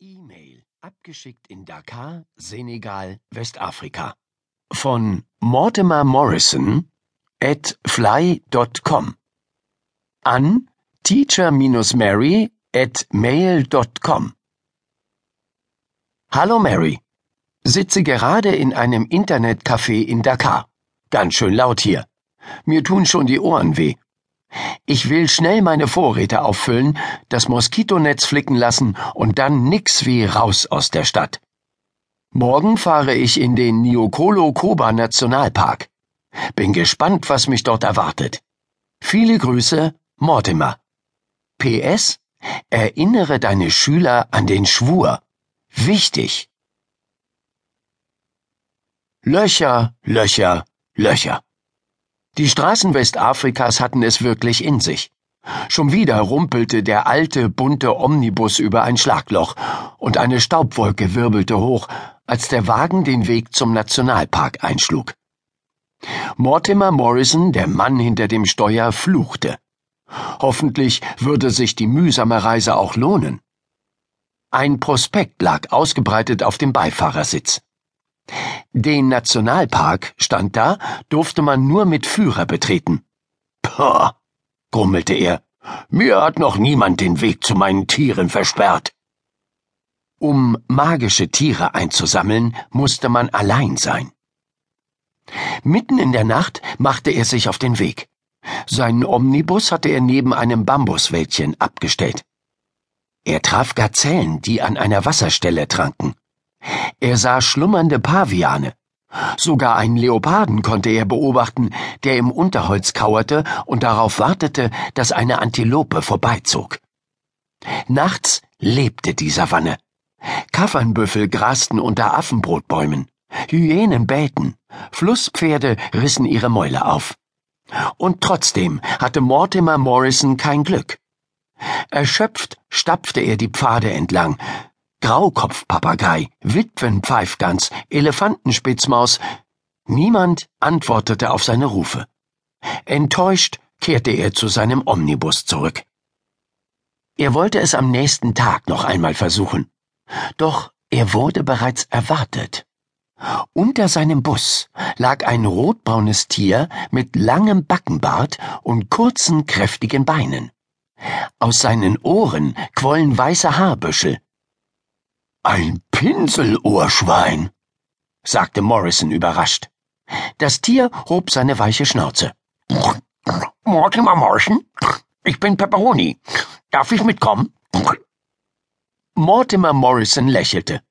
E-Mail, abgeschickt in Dakar, Senegal, Westafrika. Von Mortimer Morrison at fly.com an teacher-mary at mail.com. Hallo Mary. Sitze gerade in einem Internetcafé in Dakar. Ganz schön laut hier. Mir tun schon die Ohren weh. Ich will schnell meine Vorräte auffüllen, das Moskitonetz flicken lassen und dann nix wie raus aus der Stadt. Morgen fahre ich in den Niokolo Koba Nationalpark. Bin gespannt, was mich dort erwartet. Viele Grüße, Mortimer. PS Erinnere deine Schüler an den Schwur. Wichtig. Löcher, Löcher, Löcher. Die Straßen Westafrikas hatten es wirklich in sich. Schon wieder rumpelte der alte, bunte Omnibus über ein Schlagloch, und eine Staubwolke wirbelte hoch, als der Wagen den Weg zum Nationalpark einschlug. Mortimer Morrison, der Mann hinter dem Steuer, fluchte. Hoffentlich würde sich die mühsame Reise auch lohnen. Ein Prospekt lag ausgebreitet auf dem Beifahrersitz. Den Nationalpark, stand da, durfte man nur mit Führer betreten. Puh, grummelte er, mir hat noch niemand den Weg zu meinen Tieren versperrt. Um magische Tiere einzusammeln, musste man allein sein. Mitten in der Nacht machte er sich auf den Weg. Seinen Omnibus hatte er neben einem Bambuswäldchen abgestellt. Er traf Gazellen, die an einer Wasserstelle tranken. Er sah schlummernde Paviane. Sogar einen Leoparden konnte er beobachten, der im Unterholz kauerte und darauf wartete, dass eine Antilope vorbeizog. Nachts lebte die Savanne. Kaffernbüffel grasten unter Affenbrotbäumen. Hyänen bellten. Flusspferde rissen ihre Mäule auf. Und trotzdem hatte Mortimer Morrison kein Glück. Erschöpft stapfte er die Pfade entlang, Graukopfpapagei, Witwenpfeifgans, Elefantenspitzmaus. Niemand antwortete auf seine Rufe. Enttäuscht kehrte er zu seinem Omnibus zurück. Er wollte es am nächsten Tag noch einmal versuchen. Doch er wurde bereits erwartet. Unter seinem Bus lag ein rotbraunes Tier mit langem Backenbart und kurzen, kräftigen Beinen. Aus seinen Ohren quollen weiße Haarbüschel, ein Pinselohrschwein, sagte Morrison überrascht. Das Tier hob seine weiche Schnauze. Mortimer Morrison, ich bin Pepperoni. Darf ich mitkommen? Mortimer Morrison lächelte.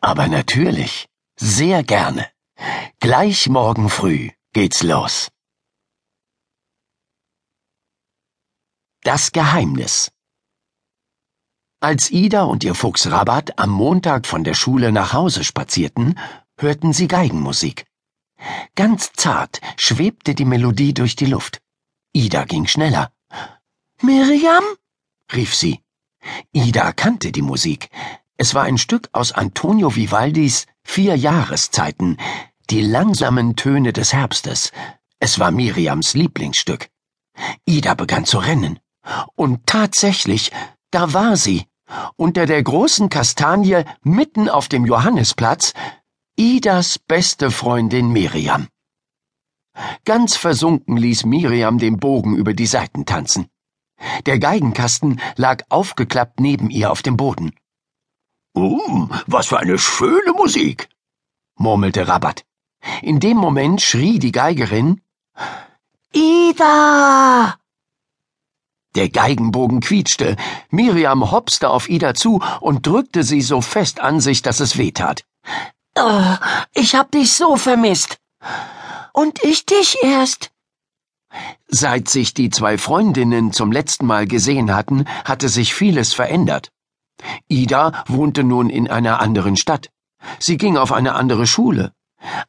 Aber natürlich, sehr gerne. Gleich morgen früh geht's los. Das Geheimnis als Ida und ihr Fuchs Rabat am Montag von der Schule nach Hause spazierten, hörten sie Geigenmusik. Ganz zart schwebte die Melodie durch die Luft. Ida ging schneller. Miriam? rief sie. Ida kannte die Musik. Es war ein Stück aus Antonio Vivaldis Vier Jahreszeiten, die langsamen Töne des Herbstes. Es war Miriams Lieblingsstück. Ida begann zu rennen. Und tatsächlich, da war sie, unter der großen Kastanie mitten auf dem Johannisplatz Idas beste Freundin Miriam. Ganz versunken ließ Miriam den Bogen über die Seiten tanzen. Der Geigenkasten lag aufgeklappt neben ihr auf dem Boden. Um, was für eine schöne Musik, murmelte Rabat. In dem Moment schrie die Geigerin Ida! Der Geigenbogen quietschte. Miriam hopste auf Ida zu und drückte sie so fest an sich, dass es weh tat. Oh, ich hab dich so vermisst. Und ich dich erst. Seit sich die zwei Freundinnen zum letzten Mal gesehen hatten, hatte sich vieles verändert. Ida wohnte nun in einer anderen Stadt. Sie ging auf eine andere Schule.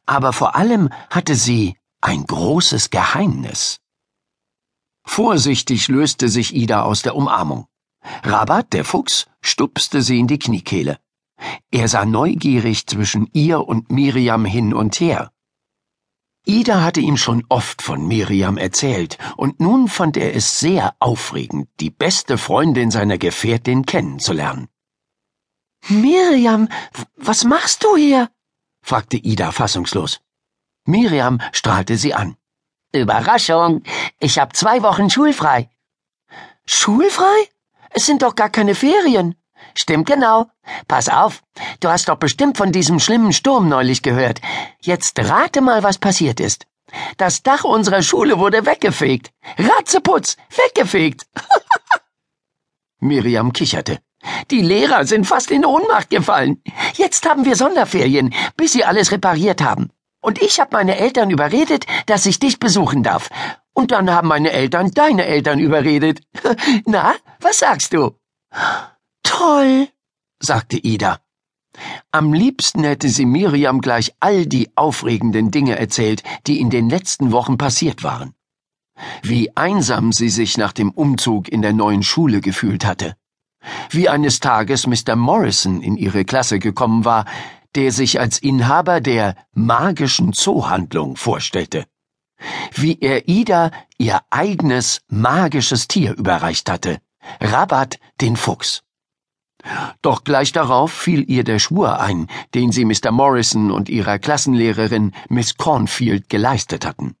Aber vor allem hatte sie ein großes Geheimnis. Vorsichtig löste sich Ida aus der Umarmung. Rabat, der Fuchs, stupste sie in die Kniekehle. Er sah neugierig zwischen ihr und Miriam hin und her. Ida hatte ihm schon oft von Miriam erzählt, und nun fand er es sehr aufregend, die beste Freundin seiner Gefährtin kennenzulernen. Miriam, was machst du hier? fragte Ida fassungslos. Miriam strahlte sie an. Überraschung, ich hab zwei Wochen schulfrei. Schulfrei? Es sind doch gar keine Ferien. Stimmt genau. Pass auf, du hast doch bestimmt von diesem schlimmen Sturm neulich gehört. Jetzt rate mal, was passiert ist. Das Dach unserer Schule wurde weggefegt. Ratzeputz, weggefegt. Miriam kicherte. Die Lehrer sind fast in Ohnmacht gefallen. Jetzt haben wir Sonderferien, bis sie alles repariert haben. Und ich habe meine Eltern überredet, dass ich dich besuchen darf. Und dann haben meine Eltern deine Eltern überredet. Na, was sagst du? Toll, sagte Ida. Am liebsten hätte sie Miriam gleich all die aufregenden Dinge erzählt, die in den letzten Wochen passiert waren. Wie einsam sie sich nach dem Umzug in der neuen Schule gefühlt hatte. Wie eines Tages Mr. Morrison in ihre Klasse gekommen war, der sich als Inhaber der magischen Zoohandlung vorstellte. Wie er Ida ihr eigenes magisches Tier überreicht hatte, Rabat den Fuchs. Doch gleich darauf fiel ihr der Schwur ein, den sie Mr. Morrison und ihrer Klassenlehrerin Miss Cornfield geleistet hatten.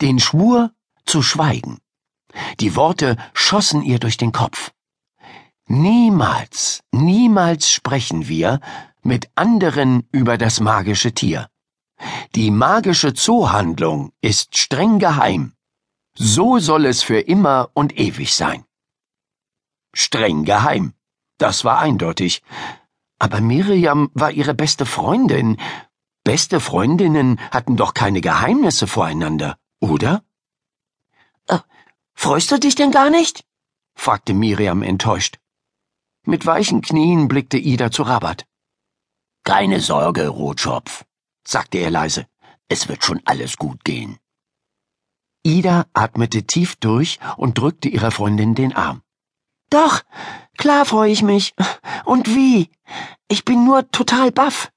Den Schwur zu schweigen. Die Worte schossen ihr durch den Kopf. Niemals, niemals sprechen wir mit anderen über das magische Tier. Die magische Zoohandlung ist streng geheim. So soll es für immer und ewig sein. Streng geheim. Das war eindeutig. Aber Miriam war ihre beste Freundin. Beste Freundinnen hatten doch keine Geheimnisse voreinander, oder? Äh, freust du dich denn gar nicht? fragte Miriam enttäuscht. Mit weichen Knien blickte Ida zu Rabat. Keine Sorge, Rotschopf, sagte er leise. Es wird schon alles gut gehen. Ida atmete tief durch und drückte ihrer Freundin den Arm. Doch, klar freue ich mich. Und wie? Ich bin nur total baff.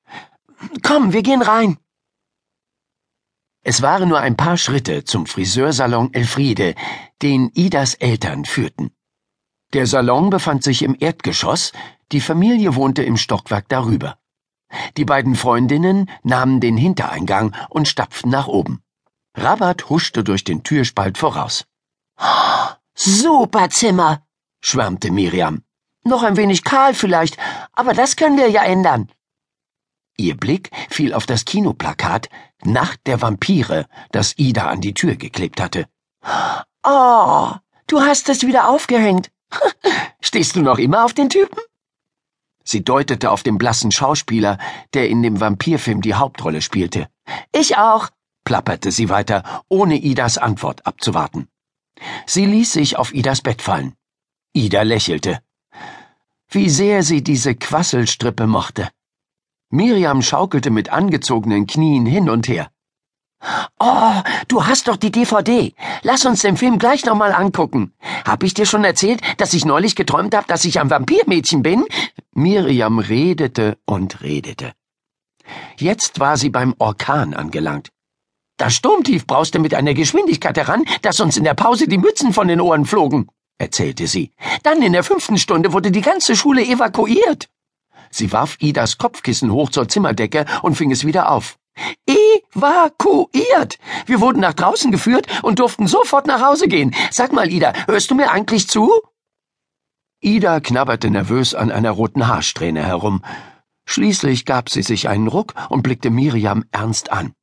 Komm, wir gehen rein. Es waren nur ein paar Schritte zum Friseursalon Elfriede, den Idas Eltern führten. Der Salon befand sich im Erdgeschoss, die Familie wohnte im Stockwerk darüber. Die beiden Freundinnen nahmen den Hintereingang und stapften nach oben. Rabat huschte durch den Türspalt voraus. Super Zimmer, schwärmte Miriam. Noch ein wenig kahl vielleicht, aber das können wir ja ändern. Ihr Blick fiel auf das Kinoplakat Nacht der Vampire, das Ida an die Tür geklebt hatte. Oh, du hast es wieder aufgehängt. Stehst du noch immer auf den Typen? Sie deutete auf den blassen Schauspieler, der in dem Vampirfilm die Hauptrolle spielte. Ich auch, plapperte sie weiter, ohne Idas Antwort abzuwarten. Sie ließ sich auf Idas Bett fallen. Ida lächelte. Wie sehr sie diese Quasselstrippe mochte. Miriam schaukelte mit angezogenen Knien hin und her. Oh, du hast doch die DVD. Lass uns den Film gleich nochmal angucken. Hab ich dir schon erzählt, dass ich neulich geträumt habe, dass ich ein Vampirmädchen bin? Miriam redete und redete. Jetzt war sie beim Orkan angelangt. Das Sturmtief brauste mit einer Geschwindigkeit heran, dass uns in der Pause die Mützen von den Ohren flogen, erzählte sie. Dann in der fünften Stunde wurde die ganze Schule evakuiert. Sie warf Idas Kopfkissen hoch zur Zimmerdecke und fing es wieder auf. Evakuiert! Wir wurden nach draußen geführt und durften sofort nach Hause gehen. Sag mal, Ida, hörst du mir eigentlich zu? Ida knabberte nervös an einer roten Haarsträhne herum. Schließlich gab sie sich einen Ruck und blickte Miriam ernst an.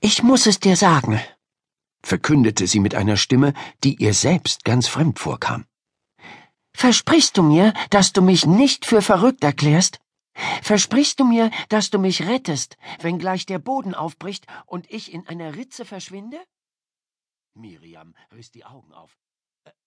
Ich muss es dir sagen, verkündete sie mit einer Stimme, die ihr selbst ganz fremd vorkam. Versprichst du mir, dass du mich nicht für verrückt erklärst? Versprichst du mir, dass du mich rettest, wenn gleich der Boden aufbricht und ich in einer Ritze verschwinde? Miriam riss die Augen auf.